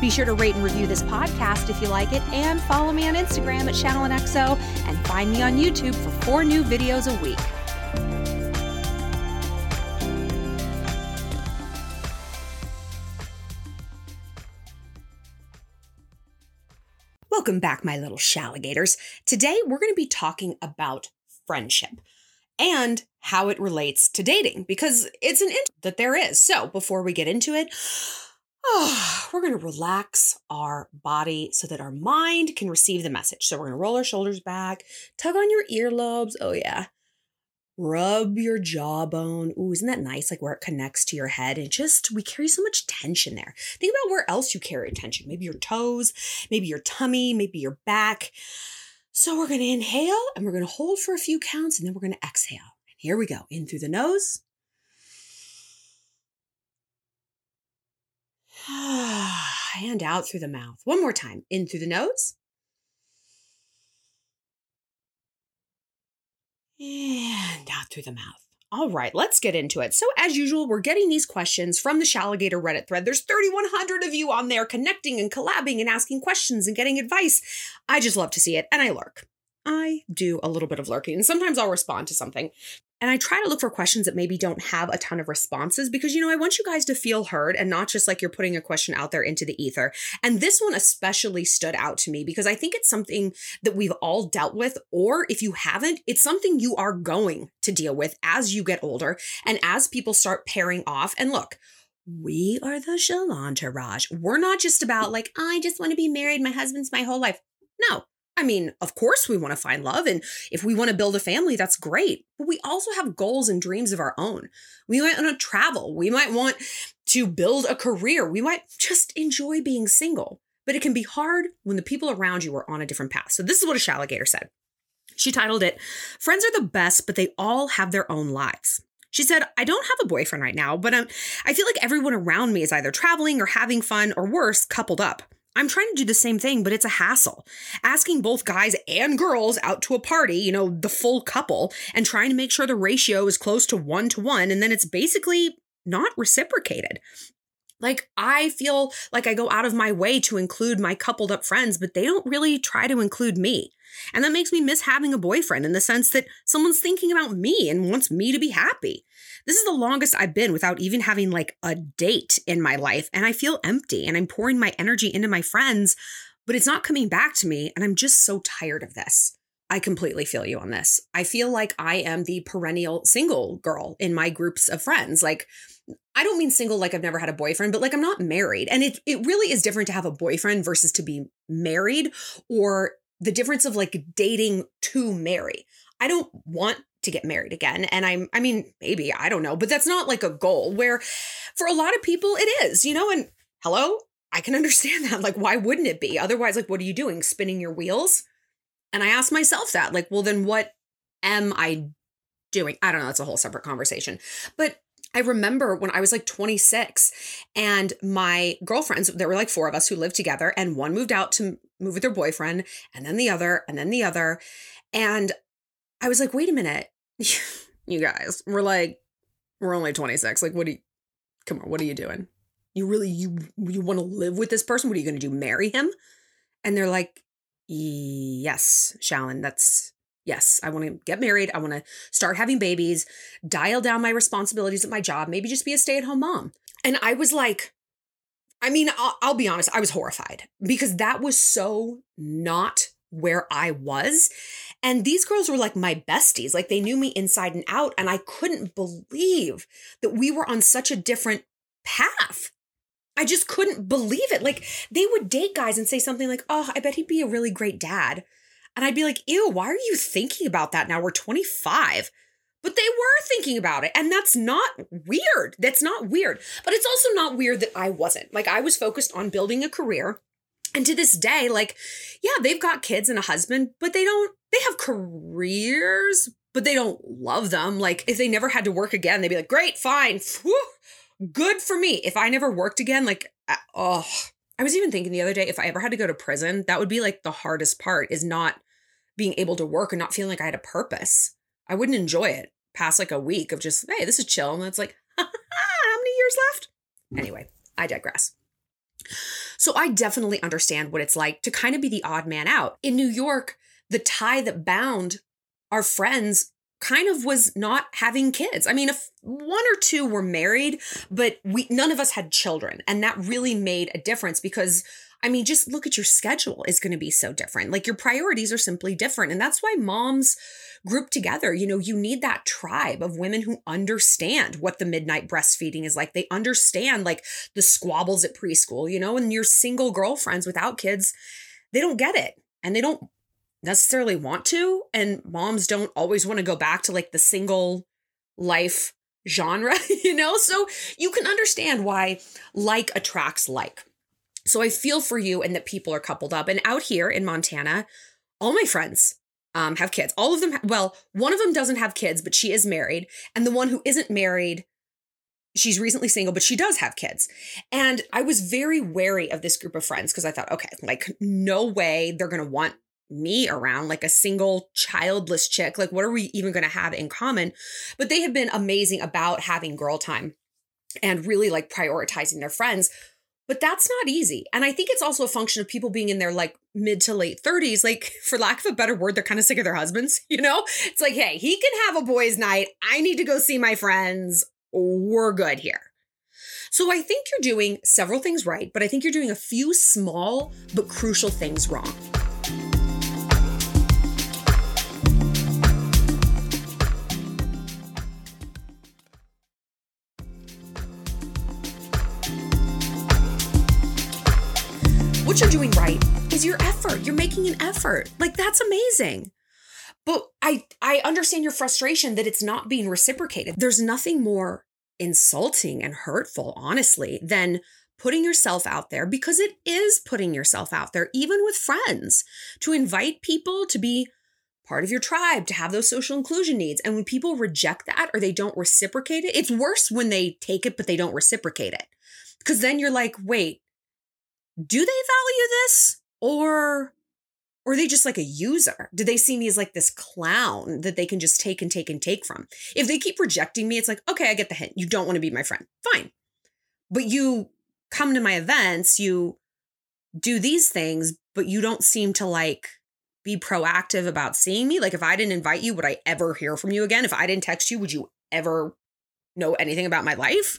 Be sure to rate and review this podcast if you like it, and follow me on Instagram at ShallonXO, and find me on YouTube for four new videos a week. Welcome back, my little shalligators. Today, we're going to be talking about friendship and how it relates to dating because it's an int that there is. So, before we get into it, oh, we're going to relax our body so that our mind can receive the message. So, we're going to roll our shoulders back, tug on your earlobes. Oh, yeah. Rub your jawbone. Ooh, isn't that nice? Like where it connects to your head. And just, we carry so much tension there. Think about where else you carry tension. Maybe your toes, maybe your tummy, maybe your back. So we're going to inhale and we're going to hold for a few counts and then we're going to exhale. And here we go. In through the nose. and out through the mouth. One more time. In through the nose. And out through the mouth. All right, let's get into it. So, as usual, we're getting these questions from the Shalligator Reddit thread. There's 3,100 of you on there connecting and collabing and asking questions and getting advice. I just love to see it, and I lurk. I do a little bit of lurking, and sometimes I'll respond to something. And I try to look for questions that maybe don't have a ton of responses because, you know, I want you guys to feel heard and not just like you're putting a question out there into the ether. And this one especially stood out to me because I think it's something that we've all dealt with, or if you haven't, it's something you are going to deal with as you get older and as people start pairing off. And look, we are the Shalantourage. We're not just about like, I just want to be married. My husband's my whole life. No, I mean, of course, we want to find love. And if we want to build a family, that's great. But we also have goals and dreams of our own. We might want to travel. We might want to build a career. We might just enjoy being single. But it can be hard when the people around you are on a different path. So, this is what a Shalligator said. She titled it, Friends are the best, but they all have their own lives. She said, I don't have a boyfriend right now, but I'm, I feel like everyone around me is either traveling or having fun or worse, coupled up. I'm trying to do the same thing, but it's a hassle. Asking both guys and girls out to a party, you know, the full couple, and trying to make sure the ratio is close to one to one, and then it's basically not reciprocated. Like, I feel like I go out of my way to include my coupled up friends, but they don't really try to include me. And that makes me miss having a boyfriend in the sense that someone's thinking about me and wants me to be happy. This is the longest I've been without even having like a date in my life. And I feel empty and I'm pouring my energy into my friends, but it's not coming back to me. And I'm just so tired of this. I completely feel you on this. I feel like I am the perennial single girl in my groups of friends. Like, I don't mean single like I've never had a boyfriend, but like I'm not married. And it, it really is different to have a boyfriend versus to be married or the difference of like dating to marry. I don't want to get married again. And I'm, I mean, maybe, I don't know, but that's not like a goal where for a lot of people it is, you know, and hello, I can understand that. Like, why wouldn't it be? Otherwise, like, what are you doing? Spinning your wheels? And I ask myself that, like, well, then what am I doing? I don't know. It's a whole separate conversation. But I remember when I was like 26 and my girlfriends, there were like four of us who lived together, and one moved out to move with their boyfriend, and then the other, and then the other. And I was like, wait a minute, you guys, we're like, we're only 26. Like, what do you, come on, what are you doing? You really, you, you want to live with this person? What are you going to do? Marry him? And they're like, yes, Shallon, that's, yes, I want to get married. I want to start having babies, dial down my responsibilities at my job, maybe just be a stay at home mom. And I was like, I mean, I'll, I'll, be honest, I was horrified because that was so not where I was. And these girls were like my besties. Like they knew me inside and out. And I couldn't believe that we were on such a different path. I just couldn't believe it. Like they would date guys and say something like, Oh, I bet he'd be a really great dad. And I'd be like, Ew, why are you thinking about that now? We're 25. But they were thinking about it. And that's not weird. That's not weird. But it's also not weird that I wasn't. Like I was focused on building a career. And to this day, like, yeah, they've got kids and a husband, but they don't, they have careers, but they don't love them. Like, if they never had to work again, they'd be like, great, fine. Whew, good for me. If I never worked again, like, oh, I was even thinking the other day, if I ever had to go to prison, that would be like the hardest part is not being able to work and not feeling like I had a purpose. I wouldn't enjoy it past like a week of just, hey, this is chill. And it's like, how many years left? Anyway, I digress. So I definitely understand what it's like to kind of be the odd man out. In New York, the tie that bound our friends kind of was not having kids. I mean, if one or two were married, but we none of us had children, and that really made a difference because I mean, just look at your schedule is going to be so different. Like your priorities are simply different. And that's why moms group together. You know, you need that tribe of women who understand what the midnight breastfeeding is like. They understand like the squabbles at preschool, you know, and your single girlfriends without kids, they don't get it. And they don't necessarily want to. And moms don't always want to go back to like the single life genre, you know? So you can understand why like attracts like. So I feel for you and that people are coupled up. And out here in Montana, all my friends um, have kids. All of them, ha- well, one of them doesn't have kids, but she is married. And the one who isn't married, she's recently single, but she does have kids. And I was very wary of this group of friends because I thought, okay, like, no way they're going to want me around like a single childless chick. Like, what are we even going to have in common? But they have been amazing about having girl time and really like prioritizing their friends. But that's not easy. And I think it's also a function of people being in their like mid to late 30s. Like, for lack of a better word, they're kind of sick of their husbands, you know? It's like, hey, he can have a boys' night. I need to go see my friends. We're good here. So I think you're doing several things right, but I think you're doing a few small but crucial things wrong. You're doing right is your effort. You're making an effort. Like that's amazing. But I I understand your frustration that it's not being reciprocated. There's nothing more insulting and hurtful, honestly, than putting yourself out there because it is putting yourself out there even with friends to invite people to be part of your tribe, to have those social inclusion needs. And when people reject that or they don't reciprocate it, it's worse when they take it but they don't reciprocate it. Because then you're like, wait, do they value this or or are they just like a user? Do they see me as like this clown that they can just take and take and take from? If they keep rejecting me, it's like, okay, I get the hint. You don't want to be my friend. Fine. But you come to my events, you do these things, but you don't seem to like be proactive about seeing me. Like if I didn't invite you, would I ever hear from you again? If I didn't text you, would you ever know anything about my life?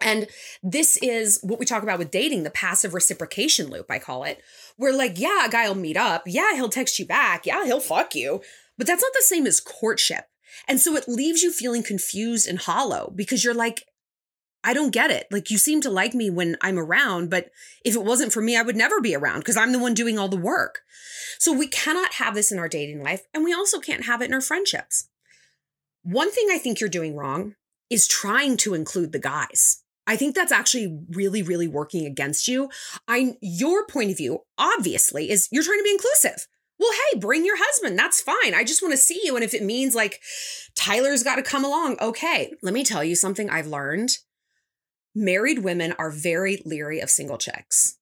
And this is what we talk about with dating, the passive reciprocation loop, I call it, where like, yeah, a guy will meet up. Yeah, he'll text you back. Yeah, he'll fuck you. But that's not the same as courtship. And so it leaves you feeling confused and hollow because you're like, I don't get it. Like, you seem to like me when I'm around, but if it wasn't for me, I would never be around because I'm the one doing all the work. So we cannot have this in our dating life. And we also can't have it in our friendships. One thing I think you're doing wrong is trying to include the guys. I think that's actually really, really working against you. I your point of view, obviously, is you're trying to be inclusive. Well, hey, bring your husband. That's fine. I just want to see you. And if it means like Tyler's got to come along, okay. Let me tell you something I've learned. Married women are very leery of single chicks.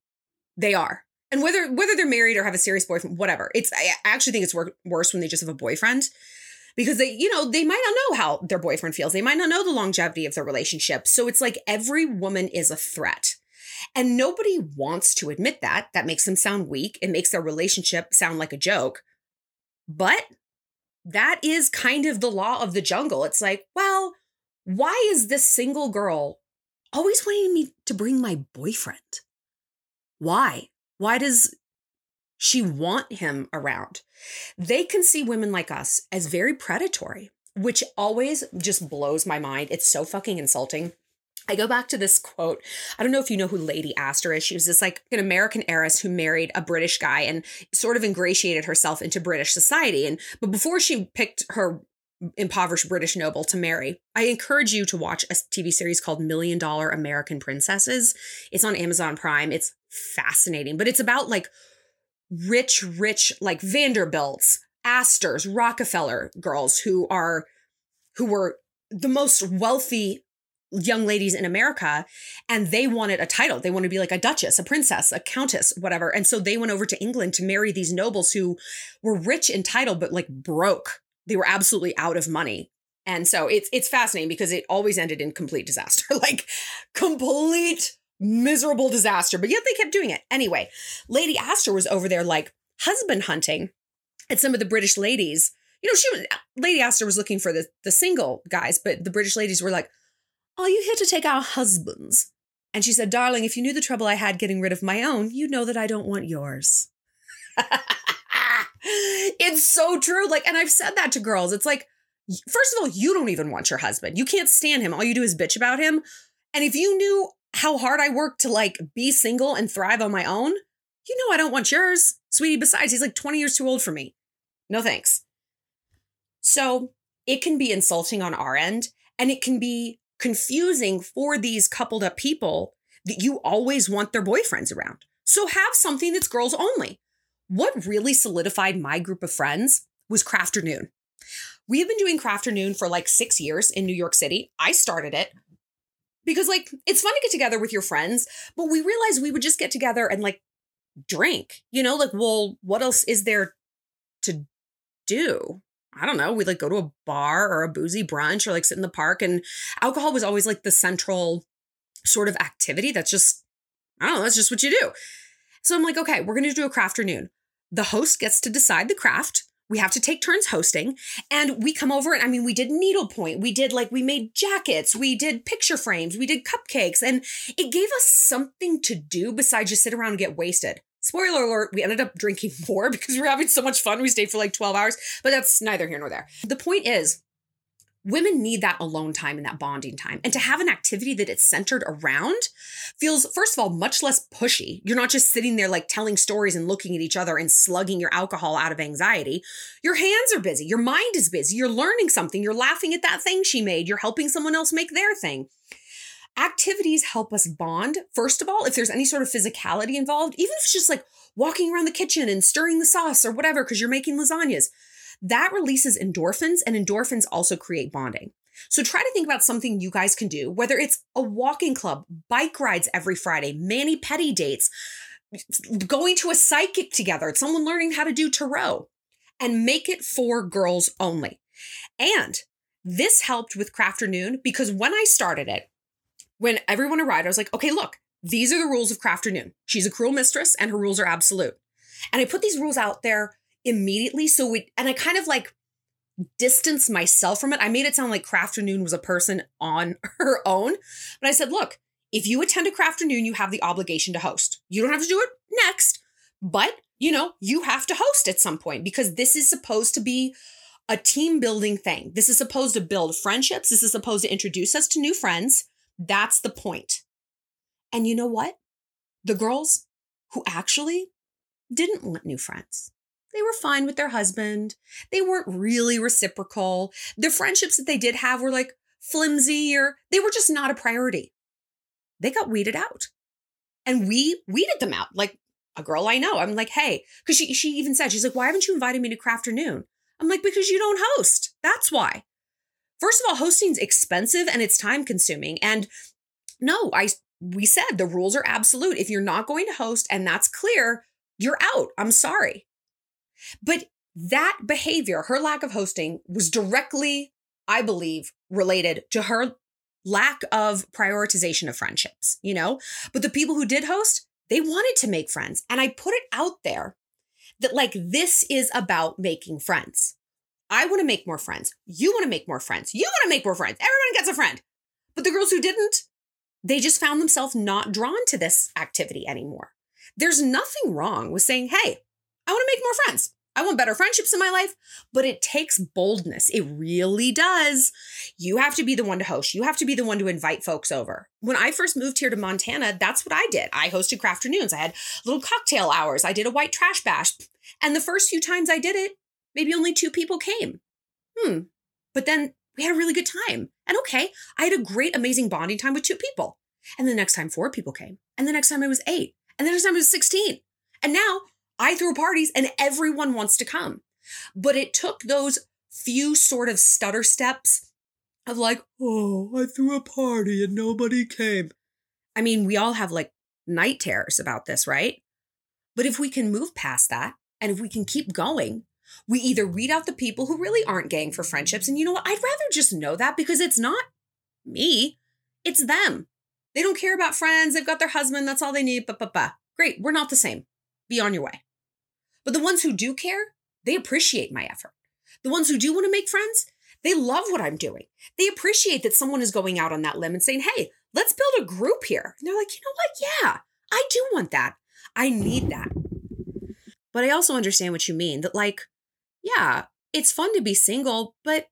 They are. And whether whether they're married or have a serious boyfriend, whatever. It's I actually think it's wor- worse when they just have a boyfriend because they, you know, they might not know how their boyfriend feels. They might not know the longevity of their relationship. So it's like every woman is a threat. And nobody wants to admit that. That makes them sound weak. It makes their relationship sound like a joke. But that is kind of the law of the jungle. It's like, well, why is this single girl always wanting me to bring my boyfriend? Why? Why does she want him around. They can see women like us as very predatory, which always just blows my mind. It's so fucking insulting. I go back to this quote. I don't know if you know who Lady Astor is. She was this like an American heiress who married a British guy and sort of ingratiated herself into British society. And but before she picked her impoverished British noble to marry, I encourage you to watch a TV series called Million Dollar American Princesses. It's on Amazon Prime. It's fascinating, but it's about like rich, rich, like Vanderbilts, Astors, Rockefeller girls who are, who were the most wealthy young ladies in America and they wanted a title. They wanted to be like a duchess, a princess, a countess, whatever. And so they went over to England to marry these nobles who were rich in title, but like broke. They were absolutely out of money. And so it's it's fascinating because it always ended in complete disaster, like complete miserable disaster. But yet they kept doing it. Anyway, Lady Astor was over there like husband hunting at some of the British ladies. You know, she was Lady Astor was looking for the the single guys, but the British ladies were like, are you here to take our husbands? And she said, Darling, if you knew the trouble I had getting rid of my own, you'd know that I don't want yours. it's so true. Like, and I've said that to girls. It's like, first of all, you don't even want your husband. You can't stand him. All you do is bitch about him. And if you knew how hard I work to like be single and thrive on my own, you know I don't want yours. Sweetie, besides, he's like 20 years too old for me. No thanks. So it can be insulting on our end, and it can be confusing for these coupled up people that you always want their boyfriends around. So have something that's girls only. What really solidified my group of friends was Crafternoon. We have been doing Crafternoon for like six years in New York City. I started it because like it's fun to get together with your friends, but we realized we would just get together and like drink, you know, like, well, what else is there to do? I don't know, we'd like go to a bar or a boozy brunch or like sit in the park. And alcohol was always like the central sort of activity that's just, I don't know, that's just what you do. So I'm like, okay, we're going to do a crafternoon. The host gets to decide the craft. We have to take turns hosting. And we come over and I mean, we did needlepoint. We did like, we made jackets. We did picture frames. We did cupcakes. And it gave us something to do besides just sit around and get wasted. Spoiler alert, we ended up drinking more because we were having so much fun. We stayed for like 12 hours, but that's neither here nor there. The point is, women need that alone time and that bonding time. And to have an activity that it's centered around feels, first of all, much less pushy. You're not just sitting there like telling stories and looking at each other and slugging your alcohol out of anxiety. Your hands are busy. Your mind is busy. You're learning something. You're laughing at that thing she made. You're helping someone else make their thing. Activities help us bond. First of all, if there's any sort of physicality involved, even if it's just like walking around the kitchen and stirring the sauce or whatever, because you're making lasagnas, that releases endorphins, and endorphins also create bonding. So try to think about something you guys can do, whether it's a walking club, bike rides every Friday, mani pedi dates, going to a psychic together, someone learning how to do tarot, and make it for girls only. And this helped with Crafternoon because when I started it, when everyone arrived, I was like, okay, look, these are the rules of Crafternoon. She's a cruel mistress and her rules are absolute. And I put these rules out there immediately. So we, and I kind of like distanced myself from it. I made it sound like Crafternoon was a person on her own. But I said, look, if you attend a Crafternoon, you have the obligation to host. You don't have to do it next, but you know, you have to host at some point because this is supposed to be a team building thing. This is supposed to build friendships. This is supposed to introduce us to new friends. That's the point. And you know what? The girls who actually didn't want new friends. They were fine with their husband. They weren't really reciprocal. The friendships that they did have were like flimsy or they were just not a priority. They got weeded out. And we weeded them out. Like a girl I know, I'm like, hey, because she, she even said, she's like, why haven't you invited me to Crafternoon? I'm like, because you don't host. That's why. First of all, hosting's expensive and it's time consuming. And no, I we said the rules are absolute. If you're not going to host and that's clear, you're out. I'm sorry. But that behavior, her lack of hosting, was directly, I believe, related to her lack of prioritization of friendships, you know? But the people who did host, they wanted to make friends. And I put it out there that, like, this is about making friends. I want to make more friends. You want to make more friends. You want to make more friends. Everyone gets a friend. But the girls who didn't, they just found themselves not drawn to this activity anymore. There's nothing wrong with saying, hey, I want to make more friends. I want better friendships in my life, but it takes boldness. It really does. You have to be the one to host. You have to be the one to invite folks over. When I first moved here to Montana, that's what I did. I hosted crafternoons. I had little cocktail hours. I did a white trash bash. And the first few times I did it, maybe only two people came. Hmm. But then we had a really good time. And okay, I had a great, amazing bonding time with two people. And the next time, four people came. And the next time, it was eight. And the next time, it was 16. And now I throw parties and everyone wants to come. But it took those few sort of stutter steps of like, oh, I threw a party and nobody came. I mean, we all have like night terrors about this, right? But if we can move past that and if we can keep going, we either read out the people who really aren't gang for friendships. And you know what? I'd rather just know that because it's not me, it's them. They don't care about friends. They've got their husband. That's all they need. Bah, bah, bah. Great. We're not the same. Be on your way. But the ones who do care, they appreciate my effort. The ones who do want to make friends, they love what I'm doing. They appreciate that someone is going out on that limb and saying, hey, let's build a group here. And they're like, you know what? Yeah, I do want that. I need that. But I also understand what you mean that, like, yeah, it's fun to be single, but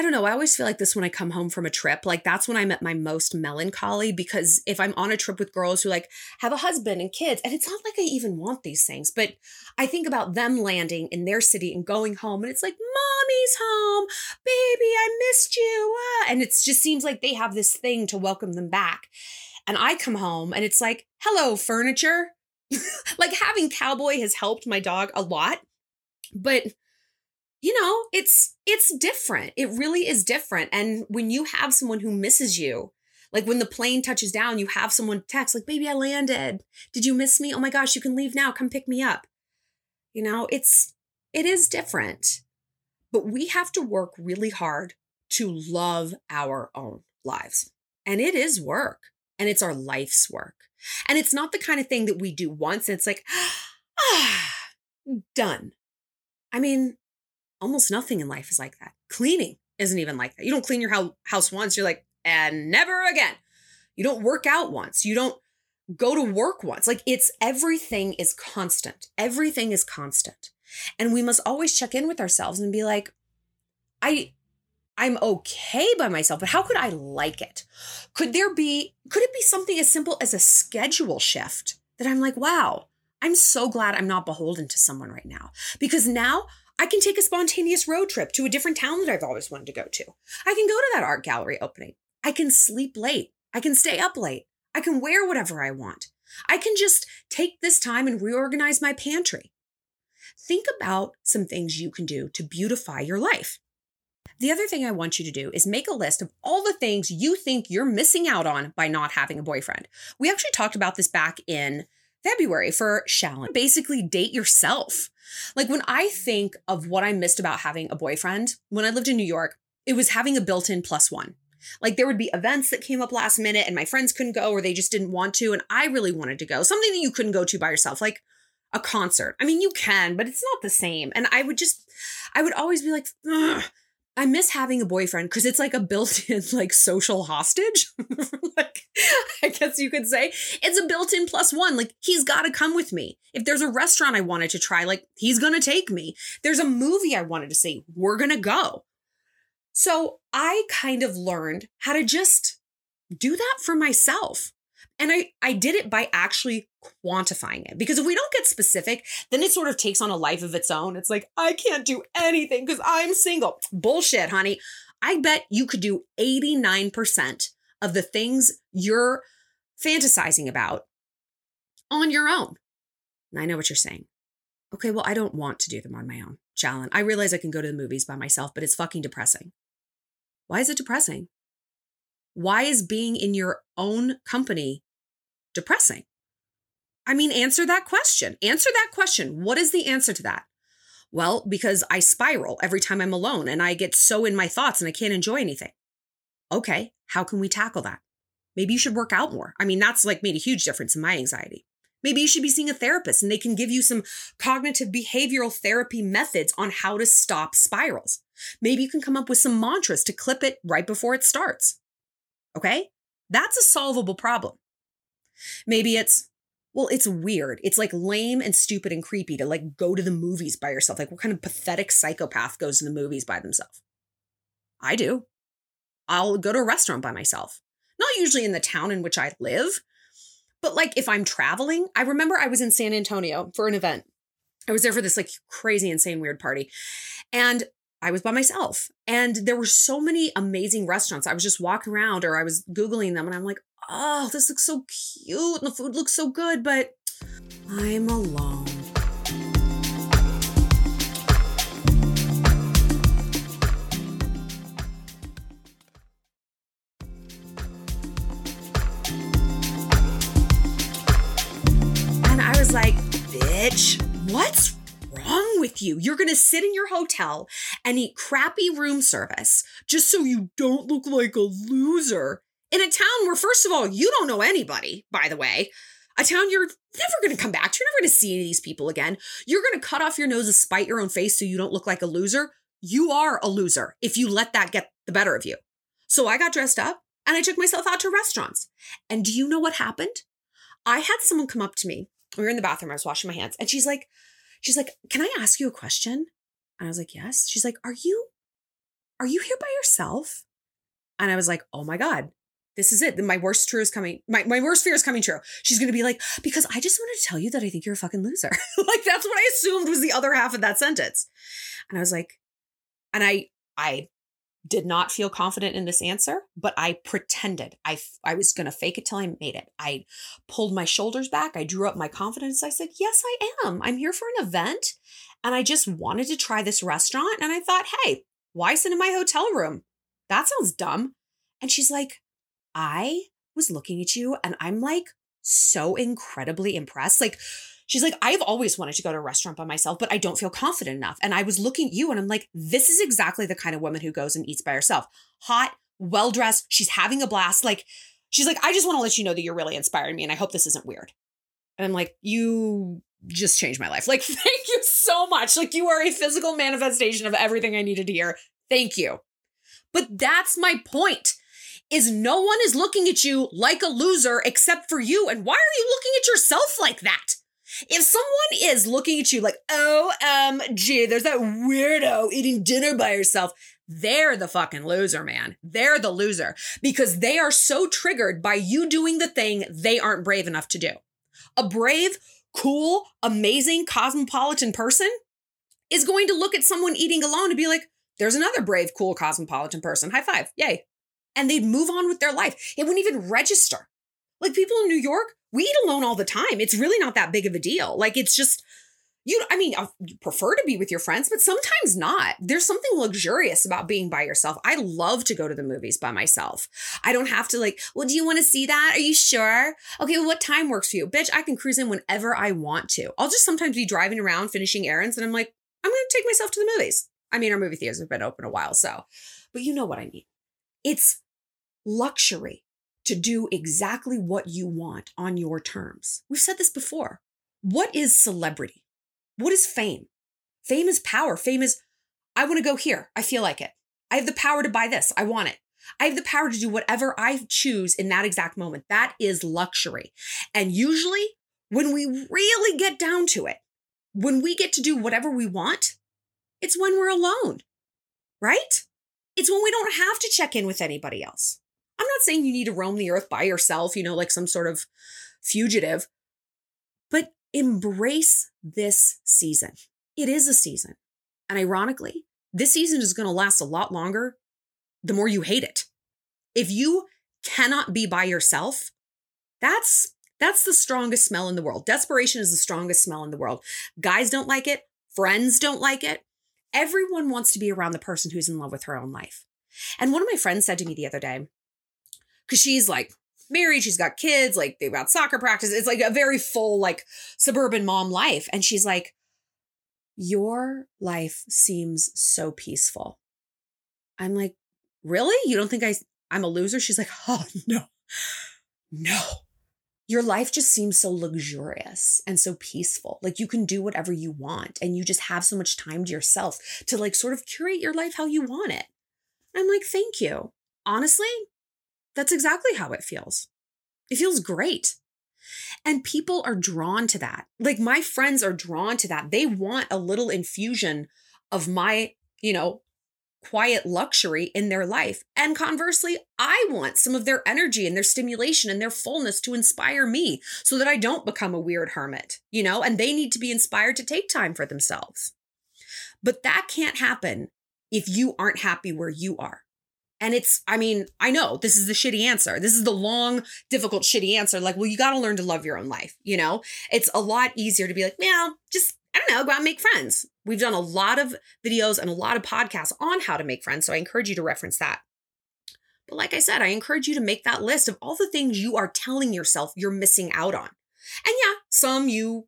I don't know. I always feel like this when I come home from a trip. Like that's when I'm at my most melancholy because if I'm on a trip with girls who like have a husband and kids, and it's not like I even want these things, but I think about them landing in their city and going home and it's like, mommy's home, baby, I missed you. Ah. And it just seems like they have this thing to welcome them back. And I come home and it's like, hello, furniture. like having cowboy has helped my dog a lot, but you know, it's it's different. It really is different. And when you have someone who misses you, like when the plane touches down, you have someone text like, "Baby, I landed. Did you miss me? Oh my gosh, you can leave now. Come pick me up." You know, it's it is different. But we have to work really hard to love our own lives. And it is work. And it's our life's work. And it's not the kind of thing that we do once and it's like, ah, done. I mean, almost nothing in life is like that. Cleaning isn't even like that. You don't clean your house once, you're like, and never again. You don't work out once. You don't go to work once. Like it's everything is constant. Everything is constant. And we must always check in with ourselves and be like, I I'm okay by myself, but how could I like it? Could there be could it be something as simple as a schedule shift that I'm like, wow, I'm so glad I'm not beholden to someone right now. Because now I can take a spontaneous road trip to a different town that I've always wanted to go to. I can go to that art gallery opening. I can sleep late. I can stay up late. I can wear whatever I want. I can just take this time and reorganize my pantry. Think about some things you can do to beautify your life. The other thing I want you to do is make a list of all the things you think you're missing out on by not having a boyfriend. We actually talked about this back in February for Shallon. Basically, date yourself. Like when I think of what I missed about having a boyfriend when I lived in New York, it was having a built in plus one. Like there would be events that came up last minute and my friends couldn't go or they just didn't want to. And I really wanted to go. Something that you couldn't go to by yourself, like a concert. I mean, you can, but it's not the same. And I would just, I would always be like, I miss having a boyfriend because it's like a built-in like social hostage. like I guess you could say it's a built-in plus one. Like he's got to come with me. If there's a restaurant I wanted to try, like he's going to take me. There's a movie I wanted to see, we're going to go. So I kind of learned how to just do that for myself. And I, I did it by actually quantifying it because if we don't get specific, then it sort of takes on a life of its own. It's like, I can't do anything because I'm single. Bullshit, honey. I bet you could do 89% of the things you're fantasizing about on your own. And I know what you're saying. Okay, well, I don't want to do them on my own. Shallon, I realize I can go to the movies by myself, but it's fucking depressing. Why is it depressing? Why is being in your own company depressing? I mean, answer that question. Answer that question. What is the answer to that? Well, because I spiral every time I'm alone and I get so in my thoughts and I can't enjoy anything. Okay, how can we tackle that? Maybe you should work out more. I mean, that's like made a huge difference in my anxiety. Maybe you should be seeing a therapist and they can give you some cognitive behavioral therapy methods on how to stop spirals. Maybe you can come up with some mantras to clip it right before it starts. Okay? That's a solvable problem. Maybe it's, Well, it's weird. It's like lame and stupid and creepy to like go to the movies by yourself. Like, what kind of pathetic psychopath goes to the movies by themselves? I do. I'll go to a restaurant by myself. Not usually in the town in which I live, but like if I'm traveling, I remember I was in San Antonio for an event. I was there for this like crazy, insane, weird party. And I was by myself. And there were so many amazing restaurants. I was just walking around or I was Googling them and I'm like, oh, this looks so cute. And the food looks so good, but I'm alone. And I was like, bitch, what's wrong with you? You're going to sit in your hotel and eat crappy room service just so you don't look like a loser in a town where, first of all, you don't know anybody, by the way. A town you're never going to come back to. You're never going to see any of these people again. You're going to cut off your nose to spite your own face so you don't look like a loser. You are a loser if you let that get the better of you. So I got dressed up and I took myself out to restaurants. And do you know what happened? I had someone come up to me. We were in the bathroom. I was washing my hands. And she's like, she's like, can I ask you a question? And I was like, yes. She's like, are you, are you here by yourself? And I was like, oh my God, this is it. My worst fear is coming. My, my worst fear is coming true. She's going to be like, because I just wanted to tell you that I think you're a fucking loser. like that's what I assumed was the other half of that sentence. And I was like, and I, I did not feel confident in this answer, but I pretended. I, I was going to fake it till I made it. I pulled my shoulders back. I drew up my confidence. I said, Yes, I am. I'm here for an event and I just wanted to try this restaurant. And I thought, Hey, why sit in my hotel room? That sounds dumb. And she's like, I was looking at you and I'm like so incredibly impressed. Like, She's like, I've always wanted to go to a restaurant by myself, but I don't feel confident enough. And I was looking at you and I'm like, this is exactly the kind of woman who goes and eats by herself. Hot, well dressed. She's having a blast. Like, she's like, I just want to let you know that you're really inspiring me. And I hope this isn't weird. And I'm like, you just changed my life. Like, thank you so much. Like, you are a physical manifestation of everything I needed to hear. Thank you. But that's my point is no one is looking at you like a loser except for you. And why are you looking at yourself like that? If someone is looking at you like, OMG, there's that weirdo eating dinner by herself, they're the fucking loser, man. They're the loser because they are so triggered by you doing the thing they aren't brave enough to do. A brave, cool, amazing, cosmopolitan person is going to look at someone eating alone and be like, there's another brave, cool, cosmopolitan person. High five. Yay. And they'd move on with their life. It wouldn't even register. Like people in New York, we eat alone all the time. It's really not that big of a deal. Like it's just you I mean, uh, you prefer to be with your friends, but sometimes not. There's something luxurious about being by yourself. I love to go to the movies by myself. I don't have to like, well, do you want to see that? Are you sure? Okay, well, what time works for you? Bitch, I can cruise in whenever I want to. I'll just sometimes be driving around finishing errands and I'm like, I'm going to take myself to the movies. I mean, our movie theaters have been open a while, so, but you know what I mean. It's luxury to do exactly what you want on your terms. We've said this before. What is celebrity? What is fame? Fame is power. Fame is, I want to go here. I feel like it. I have the power to buy this. I want it. I have the power to do whatever I choose in that exact moment. That is luxury. And usually, when we really get down to it, when we get to do whatever we want, it's when we're alone, right? It's when we don't have to check in with anybody else. I'm not saying you need to roam the earth by yourself, you know, like some sort of fugitive, but embrace this season. It is a season. And ironically, this season is going to last a lot longer the more you hate it. If you cannot be by yourself, that's that's the strongest smell in the world. Desperation is the strongest smell in the world. Guys don't like it, friends don't like it. Everyone wants to be around the person who's in love with her own life. And one of my friends said to me the other day, because she's like married, she's got kids, like they've got soccer practice. It's like a very full, like suburban mom life. And she's like, Your life seems so peaceful. I'm like, Really? You don't think I, I'm a loser? She's like, Oh, no, no. Your life just seems so luxurious and so peaceful. Like you can do whatever you want and you just have so much time to yourself to like sort of curate your life how you want it. I'm like, thank you. Honestly, that's exactly how it feels. It feels great. And people are drawn to that. Like my friends are drawn to that. They want a little infusion of my, you know, quiet luxury in their life. And conversely, I want some of their energy and their stimulation and their fullness to inspire me so that I don't become a weird hermit, you know, and they need to be inspired to take time for themselves. But that can't happen if you aren't happy where you are. And it's, I mean, I know this is the shitty answer. This is the long, difficult, shitty answer. Like, well, you got to learn to love your own life. You know, it's a lot easier to be like, well, just I don't know, go out and make friends. We've done a lot of videos and a lot of podcasts on how to make friends. So I encourage you to reference that. But like I said, I encourage you to make that list of all the things you are telling yourself you're missing out on. And yeah, some you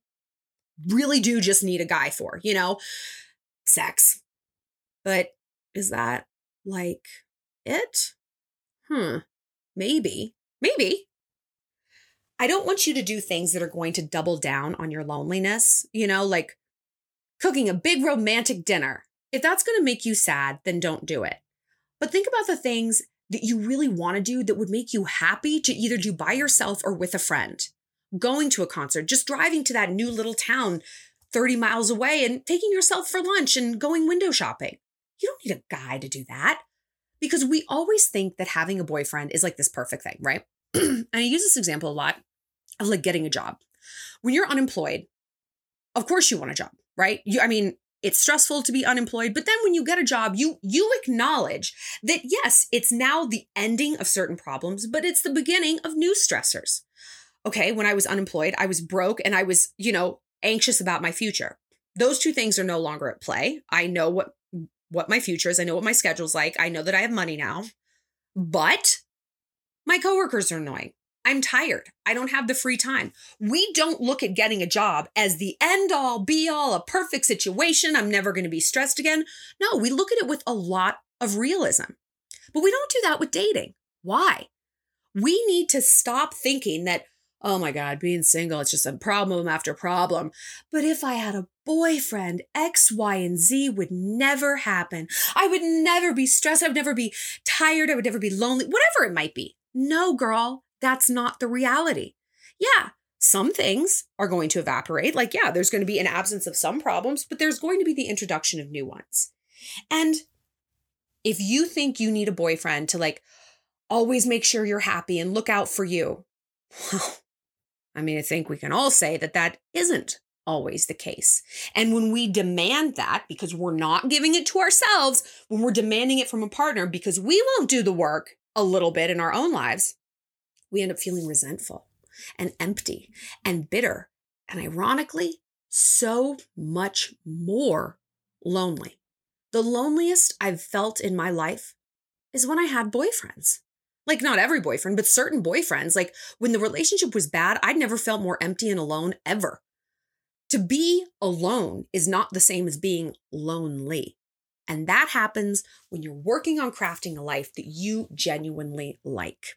really do just need a guy for, you know, sex. But is that like it? Hmm, maybe, maybe. I don't want you to do things that are going to double down on your loneliness, you know, like cooking a big romantic dinner. If that's going to make you sad, then don't do it. But think about the things that you really want to do that would make you happy to either do by yourself or with a friend. Going to a concert, just driving to that new little town 30 miles away and taking yourself for lunch and going window shopping. You don't need a guy to do that because we always think that having a boyfriend is like this perfect thing, right? and I use this example a lot of like getting a job. When you're unemployed, of course you want a job, right? You, I mean, it's stressful to be unemployed, but then when you get a job, you you acknowledge that yes, it's now the ending of certain problems, but it's the beginning of new stressors. Okay, when I was unemployed, I was broke and I was, you know, anxious about my future. Those two things are no longer at play. I know what what my future is. I know what my schedule's like. I know that I have money now. But my coworkers are annoying. I'm tired. I don't have the free time. We don't look at getting a job as the end all be all, a perfect situation. I'm never going to be stressed again. No, we look at it with a lot of realism. But we don't do that with dating. Why? We need to stop thinking that, oh my God, being single, it's just a problem after problem. But if I had a boyfriend, X, Y, and Z would never happen. I would never be stressed. I would never be tired. I would never be lonely, whatever it might be. No, girl, that's not the reality. Yeah, some things are going to evaporate. Like, yeah, there's going to be an absence of some problems, but there's going to be the introduction of new ones. And if you think you need a boyfriend to like always make sure you're happy and look out for you, I mean, I think we can all say that that isn't always the case. And when we demand that because we're not giving it to ourselves, when we're demanding it from a partner because we won't do the work a little bit in our own lives, we end up feeling resentful and empty and bitter. And ironically, so much more lonely. The loneliest I've felt in my life is when I had boyfriends. Like, not every boyfriend, but certain boyfriends. Like, when the relationship was bad, I'd never felt more empty and alone ever. To be alone is not the same as being lonely. And that happens when you're working on crafting a life that you genuinely like.